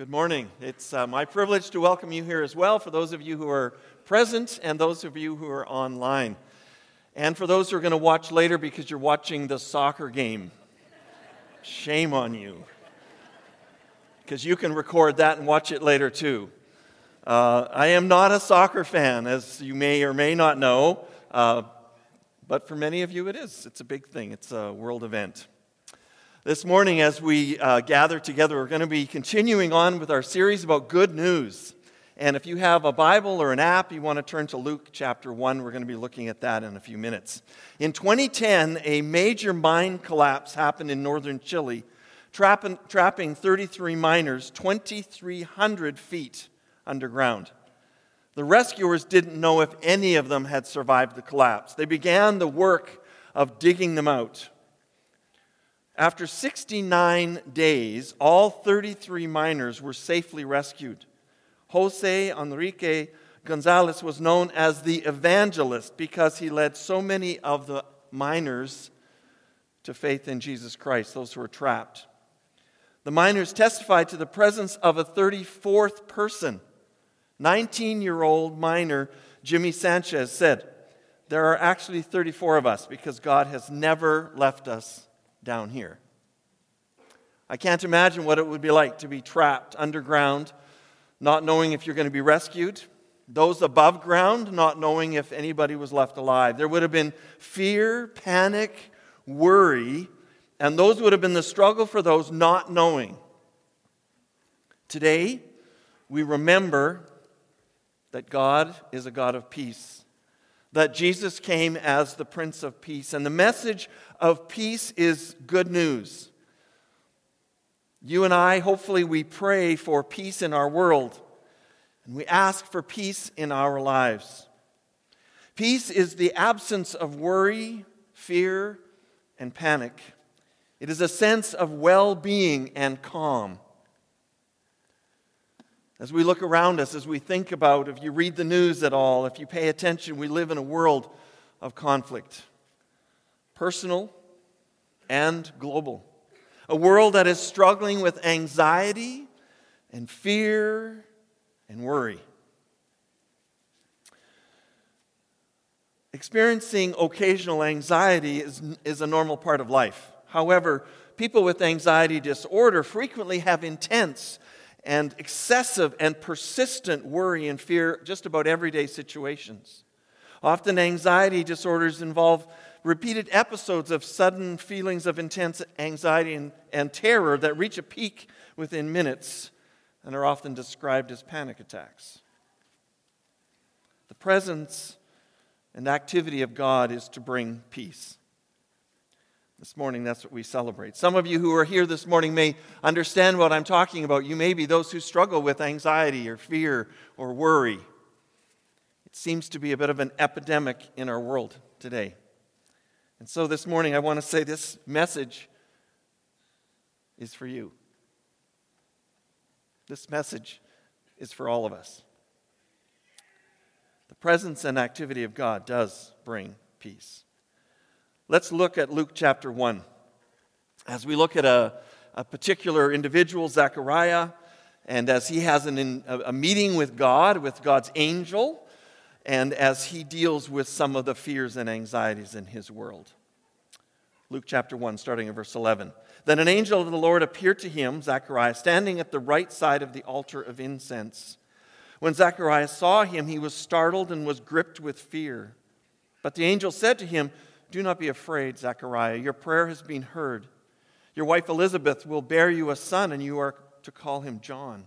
Good morning. It's uh, my privilege to welcome you here as well, for those of you who are present and those of you who are online. And for those who are going to watch later because you're watching the soccer game, shame on you. Because you can record that and watch it later too. Uh, I am not a soccer fan, as you may or may not know, uh, but for many of you it is. It's a big thing, it's a world event. This morning, as we uh, gather together, we're going to be continuing on with our series about good news. And if you have a Bible or an app, you want to turn to Luke chapter 1. We're going to be looking at that in a few minutes. In 2010, a major mine collapse happened in northern Chile, trapping, trapping 33 miners 2,300 feet underground. The rescuers didn't know if any of them had survived the collapse. They began the work of digging them out. After 69 days, all 33 miners were safely rescued. Jose Enrique Gonzalez was known as the evangelist because he led so many of the miners to faith in Jesus Christ, those who were trapped. The miners testified to the presence of a 34th person. 19 year old miner Jimmy Sanchez said, There are actually 34 of us because God has never left us down here. I can't imagine what it would be like to be trapped underground, not knowing if you're going to be rescued. Those above ground, not knowing if anybody was left alive. There would have been fear, panic, worry, and those would have been the struggle for those not knowing. Today, we remember that God is a God of peace, that Jesus came as the Prince of Peace, and the message of peace is good news. You and I, hopefully, we pray for peace in our world, and we ask for peace in our lives. Peace is the absence of worry, fear, and panic. It is a sense of well being and calm. As we look around us, as we think about, if you read the news at all, if you pay attention, we live in a world of conflict personal and global. A world that is struggling with anxiety and fear and worry. Experiencing occasional anxiety is, is a normal part of life. However, people with anxiety disorder frequently have intense and excessive and persistent worry and fear just about everyday situations. Often, anxiety disorders involve repeated episodes of sudden feelings of intense anxiety and, and terror that reach a peak within minutes and are often described as panic attacks. The presence and activity of God is to bring peace. This morning, that's what we celebrate. Some of you who are here this morning may understand what I'm talking about. You may be those who struggle with anxiety or fear or worry. It seems to be a bit of an epidemic in our world today. And so this morning, I want to say this message is for you. This message is for all of us. The presence and activity of God does bring peace. Let's look at Luke chapter 1. As we look at a, a particular individual, Zechariah, and as he has an, a meeting with God, with God's angel, and as he deals with some of the fears and anxieties in his world. Luke chapter 1, starting in verse 11. Then an angel of the Lord appeared to him, Zechariah, standing at the right side of the altar of incense. When Zechariah saw him, he was startled and was gripped with fear. But the angel said to him, Do not be afraid, Zechariah. Your prayer has been heard. Your wife Elizabeth will bear you a son, and you are to call him John.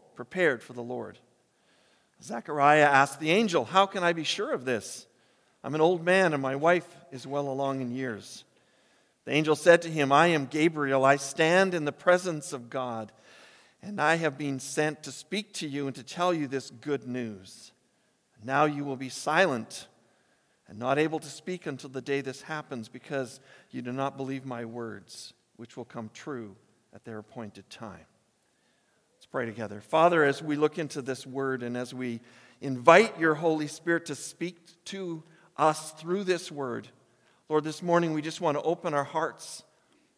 prepared for the Lord. Zechariah asked the angel, How can I be sure of this? I'm an old man, and my wife is well along in years. The angel said to him, I am Gabriel. I stand in the presence of God, And I have been sent to speak to you and to tell you this good news. Now you will be silent and not able to speak until the day this happens because you do not believe my words, which will come true at their appointed time. Pray together. Father, as we look into this word and as we invite your Holy Spirit to speak to us through this word, Lord, this morning we just want to open our hearts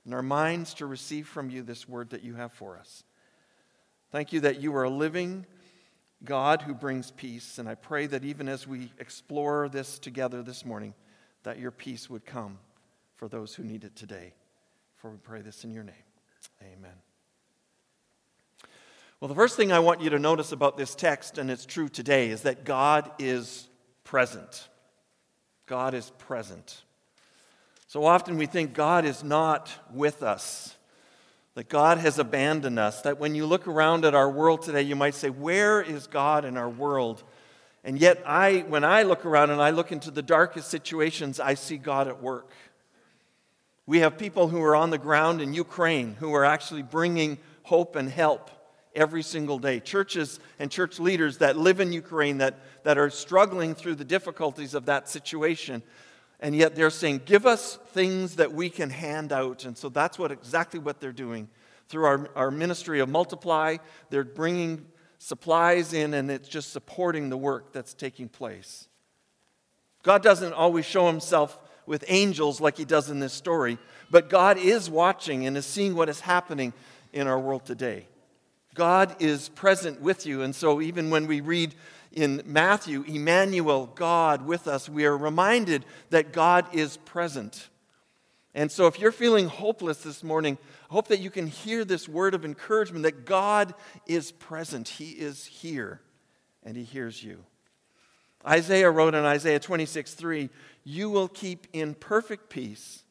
and our minds to receive from you this word that you have for us. Thank you that you are a living God who brings peace. And I pray that even as we explore this together this morning, that your peace would come for those who need it today. For we pray this in your name. Amen. Well, the first thing I want you to notice about this text, and it's true today, is that God is present. God is present. So often we think God is not with us that God has abandoned us. That when you look around at our world today, you might say, Where is God in our world? And yet, I, when I look around and I look into the darkest situations, I see God at work. We have people who are on the ground in Ukraine who are actually bringing hope and help every single day. Churches and church leaders that live in Ukraine that, that are struggling through the difficulties of that situation and yet they're saying, Give us things that we can hand out. And so that's what exactly what they're doing. Through our, our ministry of Multiply, they're bringing supplies in and it's just supporting the work that's taking place. God doesn't always show himself with angels like he does in this story, but God is watching and is seeing what is happening in our world today. God is present with you. And so, even when we read in Matthew, Emmanuel, God with us, we are reminded that God is present. And so, if you're feeling hopeless this morning, I hope that you can hear this word of encouragement that God is present. He is here, and He hears you. Isaiah wrote in Isaiah 26 3, You will keep in perfect peace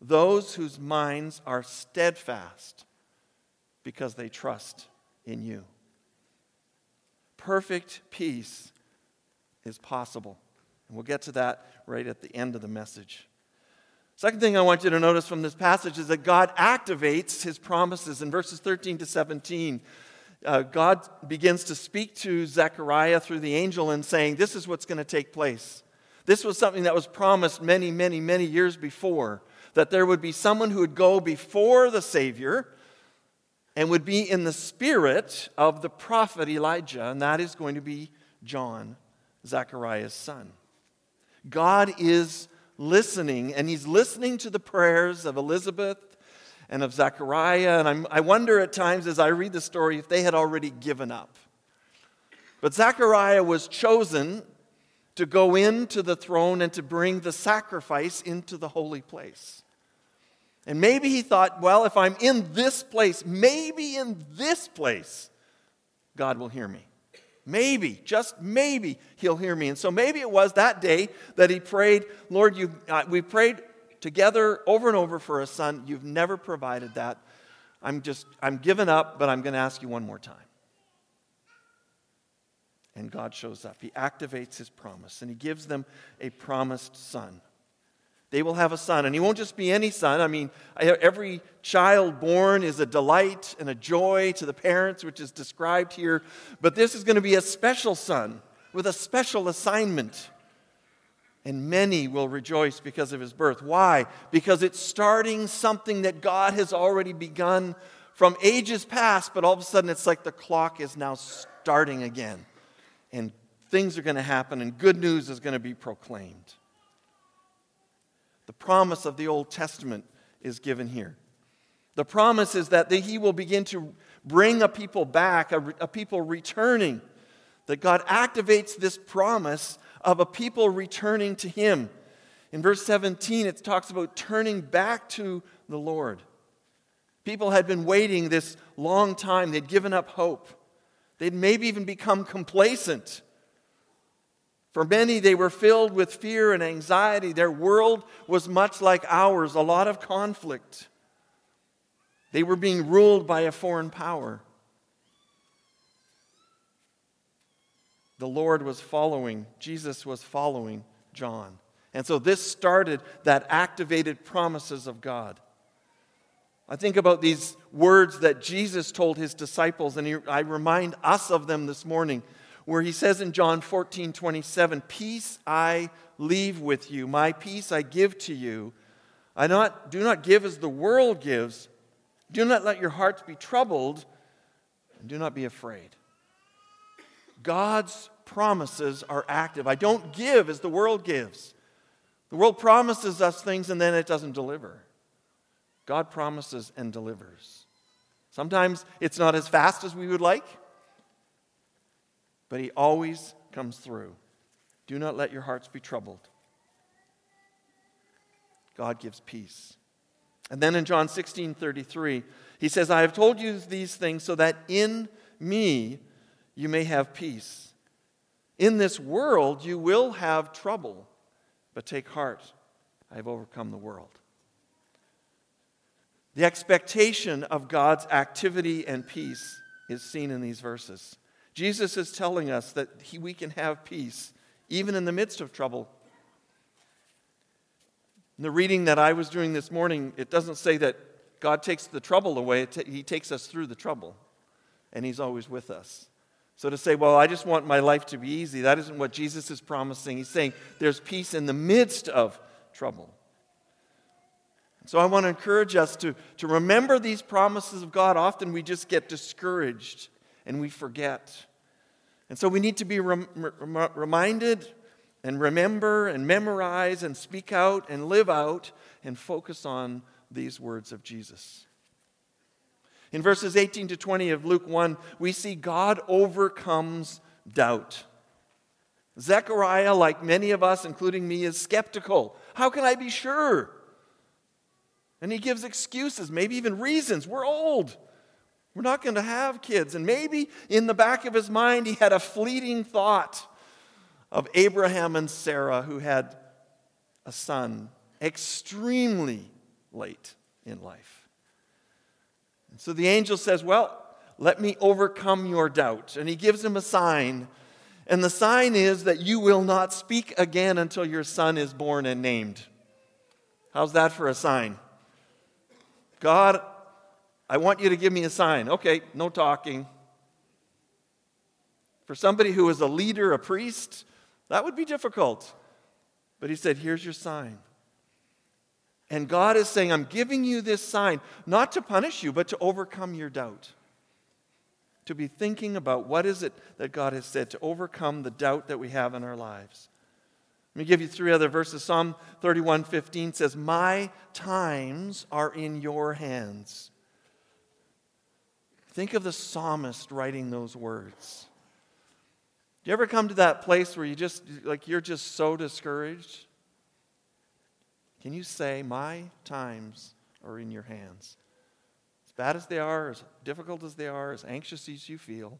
those whose minds are steadfast because they trust in you perfect peace is possible. And we'll get to that right at the end of the message. Second thing I want you to notice from this passage is that God activates his promises in verses 13 to 17. Uh, God begins to speak to Zechariah through the angel and saying, This is what's going to take place. This was something that was promised many, many, many years before that there would be someone who would go before the Savior and would be in the spirit of the prophet Elijah, and that is going to be John, Zechariah's son. God is listening, and he's listening to the prayers of Elizabeth and of Zechariah. And I'm, i wonder at times as I read the story if they had already given up. But Zechariah was chosen to go into the throne and to bring the sacrifice into the holy place. And maybe he thought, well, if I'm in this place, maybe in this place, God will hear me. Maybe, just maybe, he'll hear me. And so maybe it was that day that he prayed, Lord, you, uh, we prayed together over and over for a son. You've never provided that. I'm just, I'm giving up, but I'm going to ask you one more time. And God shows up. He activates his promise, and he gives them a promised son they will have a son. And he won't just be any son. I mean, every child born is a delight and a joy to the parents, which is described here. But this is going to be a special son with a special assignment. And many will rejoice because of his birth. Why? Because it's starting something that God has already begun from ages past, but all of a sudden it's like the clock is now starting again. And things are going to happen, and good news is going to be proclaimed. The promise of the Old Testament is given here. The promise is that he will begin to bring a people back, a, a people returning. That God activates this promise of a people returning to him. In verse 17, it talks about turning back to the Lord. People had been waiting this long time, they'd given up hope. They'd maybe even become complacent. For many, they were filled with fear and anxiety. Their world was much like ours, a lot of conflict. They were being ruled by a foreign power. The Lord was following, Jesus was following John. And so this started that activated promises of God. I think about these words that Jesus told his disciples, and I remind us of them this morning, where he says in John 14 27, Peace I leave with you, my peace I give to you. I not, do not give as the world gives. Do not let your hearts be troubled, and do not be afraid. God's promises are active. I don't give as the world gives. The world promises us things and then it doesn't deliver. God promises and delivers. Sometimes it's not as fast as we would like, but He always comes through. Do not let your hearts be troubled. God gives peace. And then in John 16 33, he says, I have told you these things so that in me you may have peace. In this world you will have trouble, but take heart, I have overcome the world. The expectation of God's activity and peace is seen in these verses. Jesus is telling us that he, we can have peace even in the midst of trouble. In the reading that I was doing this morning, it doesn't say that God takes the trouble away, he takes us through the trouble, and He's always with us. So to say, well, I just want my life to be easy, that isn't what Jesus is promising. He's saying there's peace in the midst of trouble. So I want to encourage us to, to remember these promises of God. Often we just get discouraged and we forget. And so we need to be rem- rem- reminded and remember and memorize and speak out and live out and focus on these words of Jesus. In verses 18 to 20 of Luke 1, we see God overcomes doubt. Zechariah, like many of us, including me, is skeptical. How can I be sure? And he gives excuses, maybe even reasons. We're old. We're not going to have kids. And maybe in the back of his mind, he had a fleeting thought of Abraham and Sarah, who had a son extremely late in life. And so the angel says, Well, let me overcome your doubt. And he gives him a sign. And the sign is that you will not speak again until your son is born and named. How's that for a sign? God, I want you to give me a sign. Okay, no talking. For somebody who is a leader, a priest, that would be difficult. But he said, Here's your sign. And God is saying, I'm giving you this sign, not to punish you, but to overcome your doubt. To be thinking about what is it that God has said, to overcome the doubt that we have in our lives. Let me give you three other verses. Psalm 31 15 says, My times are in your hands. Think of the psalmist writing those words. Do you ever come to that place where you just, like, you're just so discouraged? Can you say, My times are in your hands? As bad as they are, as difficult as they are, as anxious as you feel,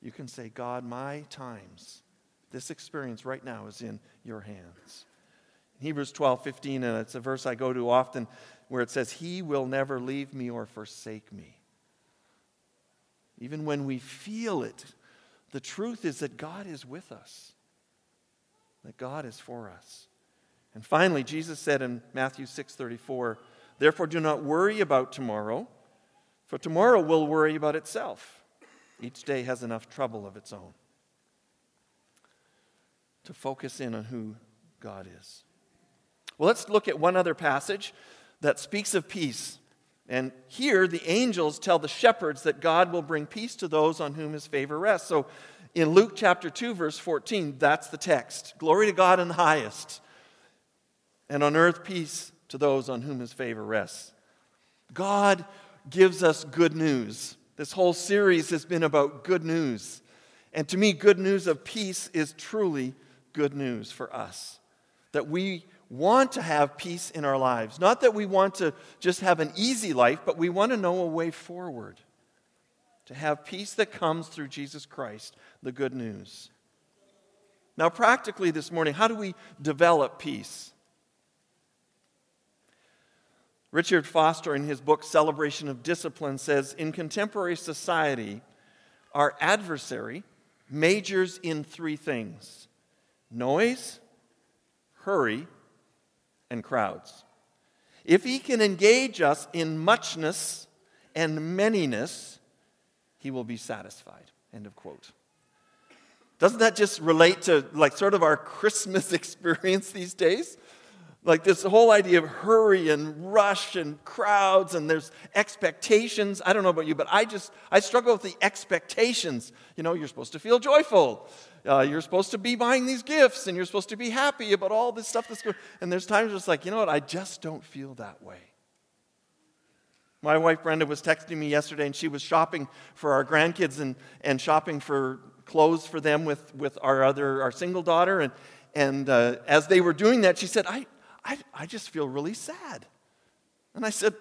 you can say, God, my times, this experience right now is in your hands. Hebrews 12, 15, and it's a verse I go to often where it says, He will never leave me or forsake me. Even when we feel it, the truth is that God is with us, that God is for us. And finally, Jesus said in Matthew 6:34, "Therefore do not worry about tomorrow, for tomorrow will worry about itself. Each day has enough trouble of its own." To focus in on who God is. Well, let's look at one other passage that speaks of peace. And here, the angels tell the shepherds that God will bring peace to those on whom his favor rests. So in Luke chapter 2, verse 14, that's the text. Glory to God in the highest, and on earth peace to those on whom his favor rests. God gives us good news. This whole series has been about good news. And to me, good news of peace is truly good news for us. That we want to have peace in our lives. Not that we want to just have an easy life, but we want to know a way forward. To have peace that comes through Jesus Christ, the good news. Now, practically this morning, how do we develop peace? Richard Foster, in his book Celebration of Discipline, says In contemporary society, our adversary majors in three things noise, hurry, and crowds. If he can engage us in muchness and manyness, he will be satisfied. End of quote. Doesn't that just relate to like sort of our Christmas experience these days? Like this whole idea of hurry and rush and crowds and there's expectations. I don't know about you, but I just, I struggle with the expectations. You know, you're supposed to feel joyful. Uh, you're supposed to be buying these gifts and you're supposed to be happy about all this stuff that's going And there's times where it's like, you know what, I just don't feel that way. My wife Brenda was texting me yesterday and she was shopping for our grandkids and, and shopping for clothes for them with, with our other, our single daughter. And, and uh, as they were doing that, she said, I, I, I just feel really sad. And I said,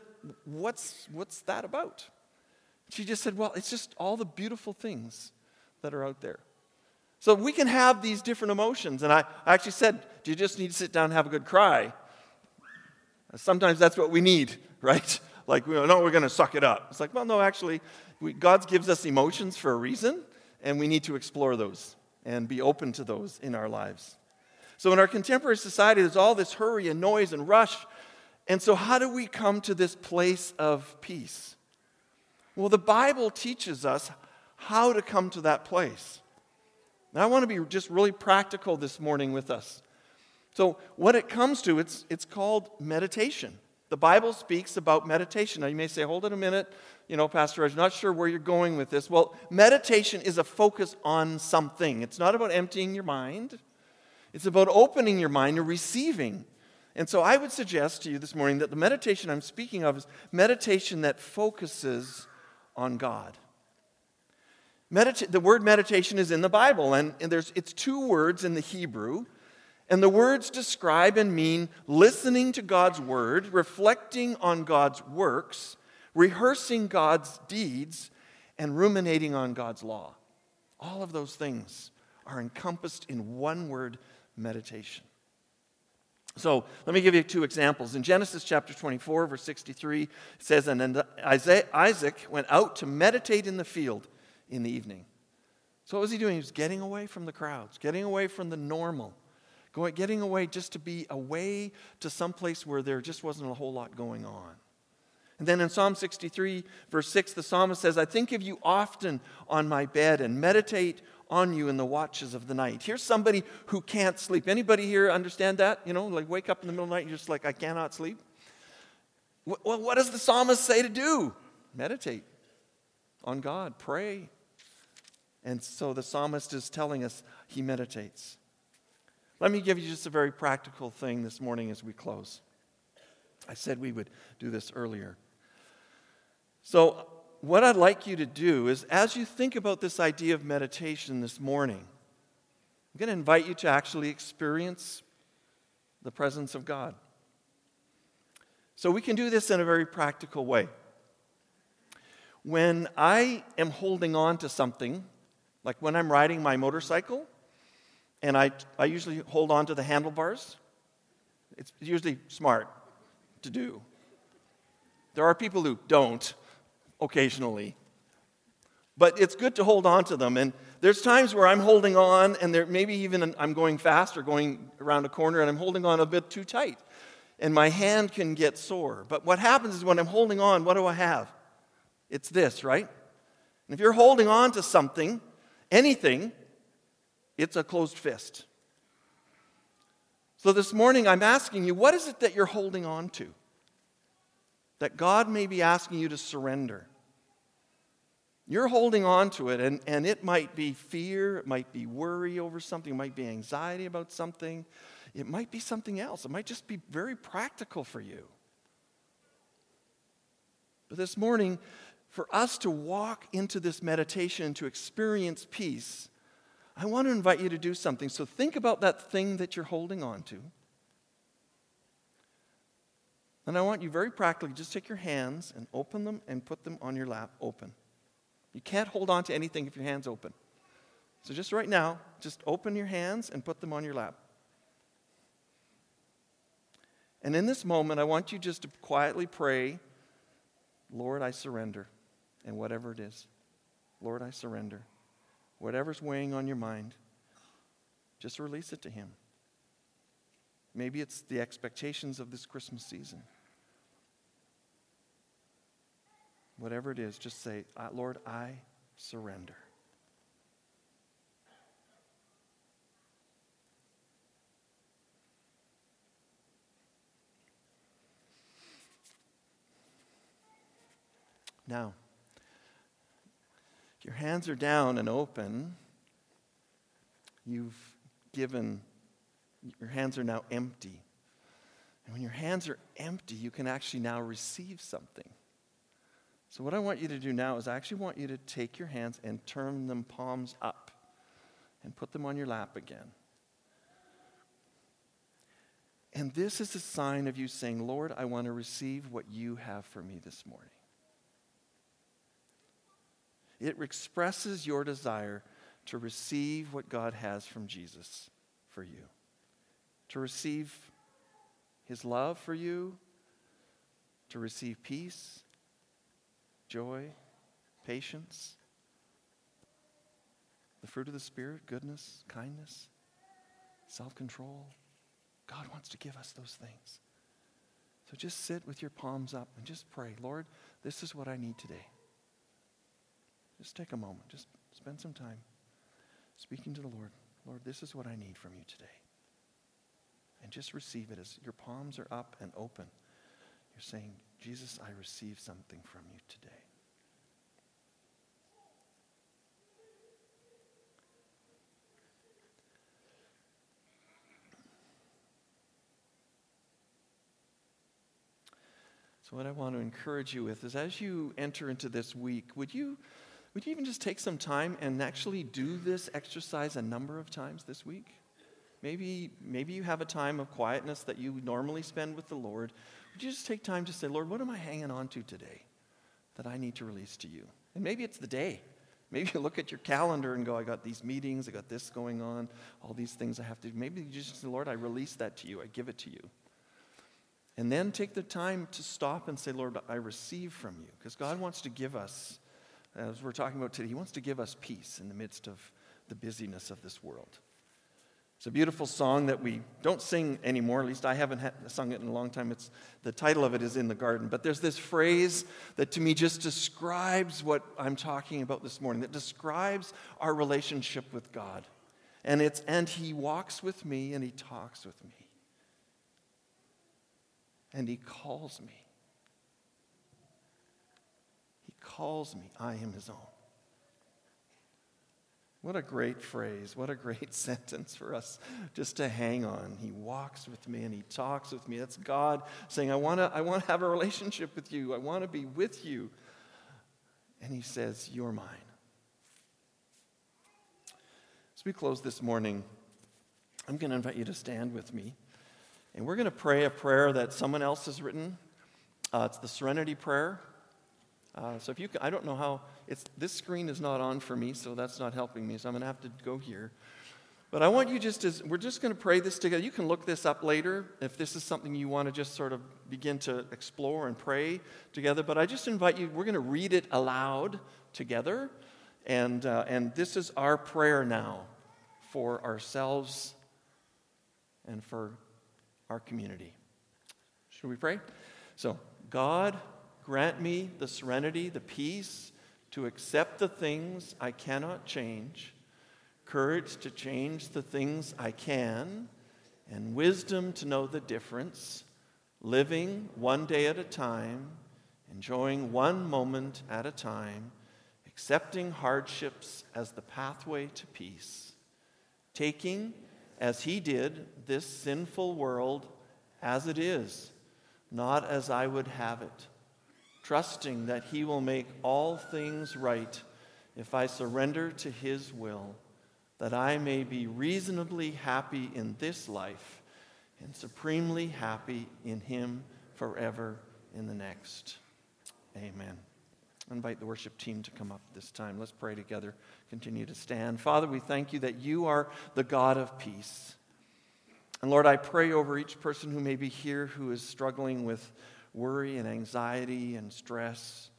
what's, what's that about? She just said, Well, it's just all the beautiful things that are out there. So we can have these different emotions. And I, I actually said, Do you just need to sit down and have a good cry? Sometimes that's what we need, right? Like, no, we're going to suck it up. It's like, well, no, actually, we, God gives us emotions for a reason, and we need to explore those and be open to those in our lives. So, in our contemporary society, there's all this hurry and noise and rush. And so, how do we come to this place of peace? Well, the Bible teaches us how to come to that place. Now, I want to be just really practical this morning with us. So, what it comes to, it's, it's called meditation. The Bible speaks about meditation. Now, you may say, hold it a minute, you know, Pastor, I'm not sure where you're going with this. Well, meditation is a focus on something, it's not about emptying your mind. It's about opening your mind to receiving. And so I would suggest to you this morning that the meditation I'm speaking of is meditation that focuses on God. Medita- the word meditation is in the Bible, and, and there's, it's two words in the Hebrew. And the words describe and mean listening to God's word, reflecting on God's works, rehearsing God's deeds, and ruminating on God's law. All of those things are encompassed in one word meditation. So let me give you two examples. In Genesis chapter 24, verse 63, it says, And Isaac went out to meditate in the field in the evening. So what was he doing? He was getting away from the crowds, getting away from the normal, going, getting away just to be away to some place where there just wasn't a whole lot going on. And then in Psalm 63, verse 6, the psalmist says, I think of you often on my bed and meditate on you in the watches of the night. Here's somebody who can't sleep. Anybody here understand that? You know, like wake up in the middle of the night and you're just like, I cannot sleep. Well, what does the psalmist say to do? Meditate on God, pray. And so the psalmist is telling us he meditates. Let me give you just a very practical thing this morning as we close. I said we would do this earlier. So, what I'd like you to do is, as you think about this idea of meditation this morning, I'm going to invite you to actually experience the presence of God. So we can do this in a very practical way. When I am holding on to something, like when I'm riding my motorcycle, and I, I usually hold on to the handlebars, it's usually smart to do. There are people who don't, occasionally. But it's good to hold on to them. And there's times where I'm holding on, and there, maybe even I'm going fast or going around a corner, and I'm holding on a bit too tight. And my hand can get sore. But what happens is when I'm holding on, what do I have? It's this, right? And if you're holding on to something, anything, it's a closed fist. So this morning, I'm asking you, what is it that you're holding on to? That God may be asking you to surrender. You're holding on to it, and, and it might be fear, it might be worry over something, it might be anxiety about something, it might be something else. It might just be very practical for you. But this morning, for us to walk into this meditation, to experience peace, I want to invite you to do something. So think about that thing that you're holding on to. And I want you very practically just take your hands and open them and put them on your lap open. You can't hold on to anything if your hand's open. So just right now, just open your hands and put them on your lap. And in this moment, I want you just to quietly pray, Lord, I surrender. And whatever it is, Lord, I surrender. Whatever's weighing on your mind, just release it to Him. Maybe it's the expectations of this Christmas season. whatever it is, just say, Lord, I surrender. Now, your hands are down and open, you've given, your hands are now empty. And when your hands are empty, you can actually now receive something. So, what I want you to do now is I actually want you to take your hands and turn them palms up and put them on your lap again. And this is a sign of you saying, Lord, I want to receive what you have for me this morning. It expresses your desire to receive what God has from Jesus for you, to receive his love for you, to receive peace, joy, patience, the fruit of the Spirit, goodness, kindness, self control. God wants to give us those things. So just sit with your palms up and just pray, Lord, this is what I need today. Just take a moment. Just spend some time speaking to the Lord. Lord, this is what I need from you today. And just receive it as your palms are up and open. You're saying, Jesus, I receive something from you today. So, what I want to encourage you with is as you enter into this week, would you would you even just take some time and actually do this exercise a number of times this week? Maybe, maybe you have a time of quietness that you normally spend with the Lord. Would you just take time to say, Lord, what am I hanging on to today that I need to release to you? And maybe it's the day. Maybe you look at your calendar and go, I got these meetings, I got this going on, all these things I have to do. Maybe you just say, Lord, I release that to you, I give it to you. And then take the time to stop and say, Lord, I receive from you. Because God wants to give us as we're talking about today, He wants to give us peace in the midst of the busyness of this world. It's a beautiful song that we don't sing anymore. At least I haven't sung it in a long time. It's, the title of it is In the Garden. But there's this phrase that to me just describes what I'm talking about this morning, that describes our relationship with God. And it's, and He walks with me and He talks with me. And He calls me calls me, I am his own. What a great phrase. What a great sentence for us just to hang on. He walks with me and he talks with me. That's God saying, I want to I wanna have a relationship with you. I want to be with you. And he says, You're mine. As we close this morning, I'm going to invite you to stand with me. And we're going to pray a prayer that someone else has written. Uh, it's the Serenity Prayer. Uh, so if you, I don't know how, it's, this screen is not on for me, so that's not helping me, so I'm going to have to go here. But I want you just as, we're just going to pray this together. You can look this up later if this is something you want to just sort of begin to explore and pray together. But I just invite you, we're going to read it aloud together. And, uh, and this is our prayer now for ourselves and for our community. Should we pray? So, God, Grant me the serenity, the peace to accept the things I cannot change, courage to change the things I can, and wisdom to know the difference, living one day at a time, enjoying one moment at a time, accepting hardships as the pathway to peace, taking, as he did, this sinful world as it is, not as I would have it trusting that He will make all things right if I surrender to His will, that I may be reasonably happy in this life and supremely happy in Him forever in the next. Amen. I invite the worship team to come up this time. Let's pray together. Continue to stand. Father, we thank you that you are the God of peace. And Lord, I pray over each person who may be here who is struggling with worry and anxiety and stress.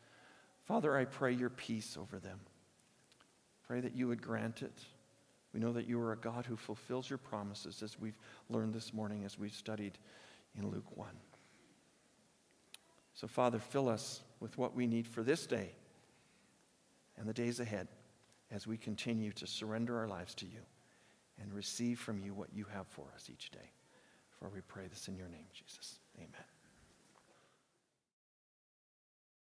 Father, I pray your peace over them. Pray that you would grant it. We know that you are a God who fulfills your promises, as we've learned this morning as we've studied in Luke 1. So, Father, fill us with what we need for this day and the days ahead as we continue to surrender our lives to you and receive from you what you have for us each day. For we pray this in your name, Jesus. Amen.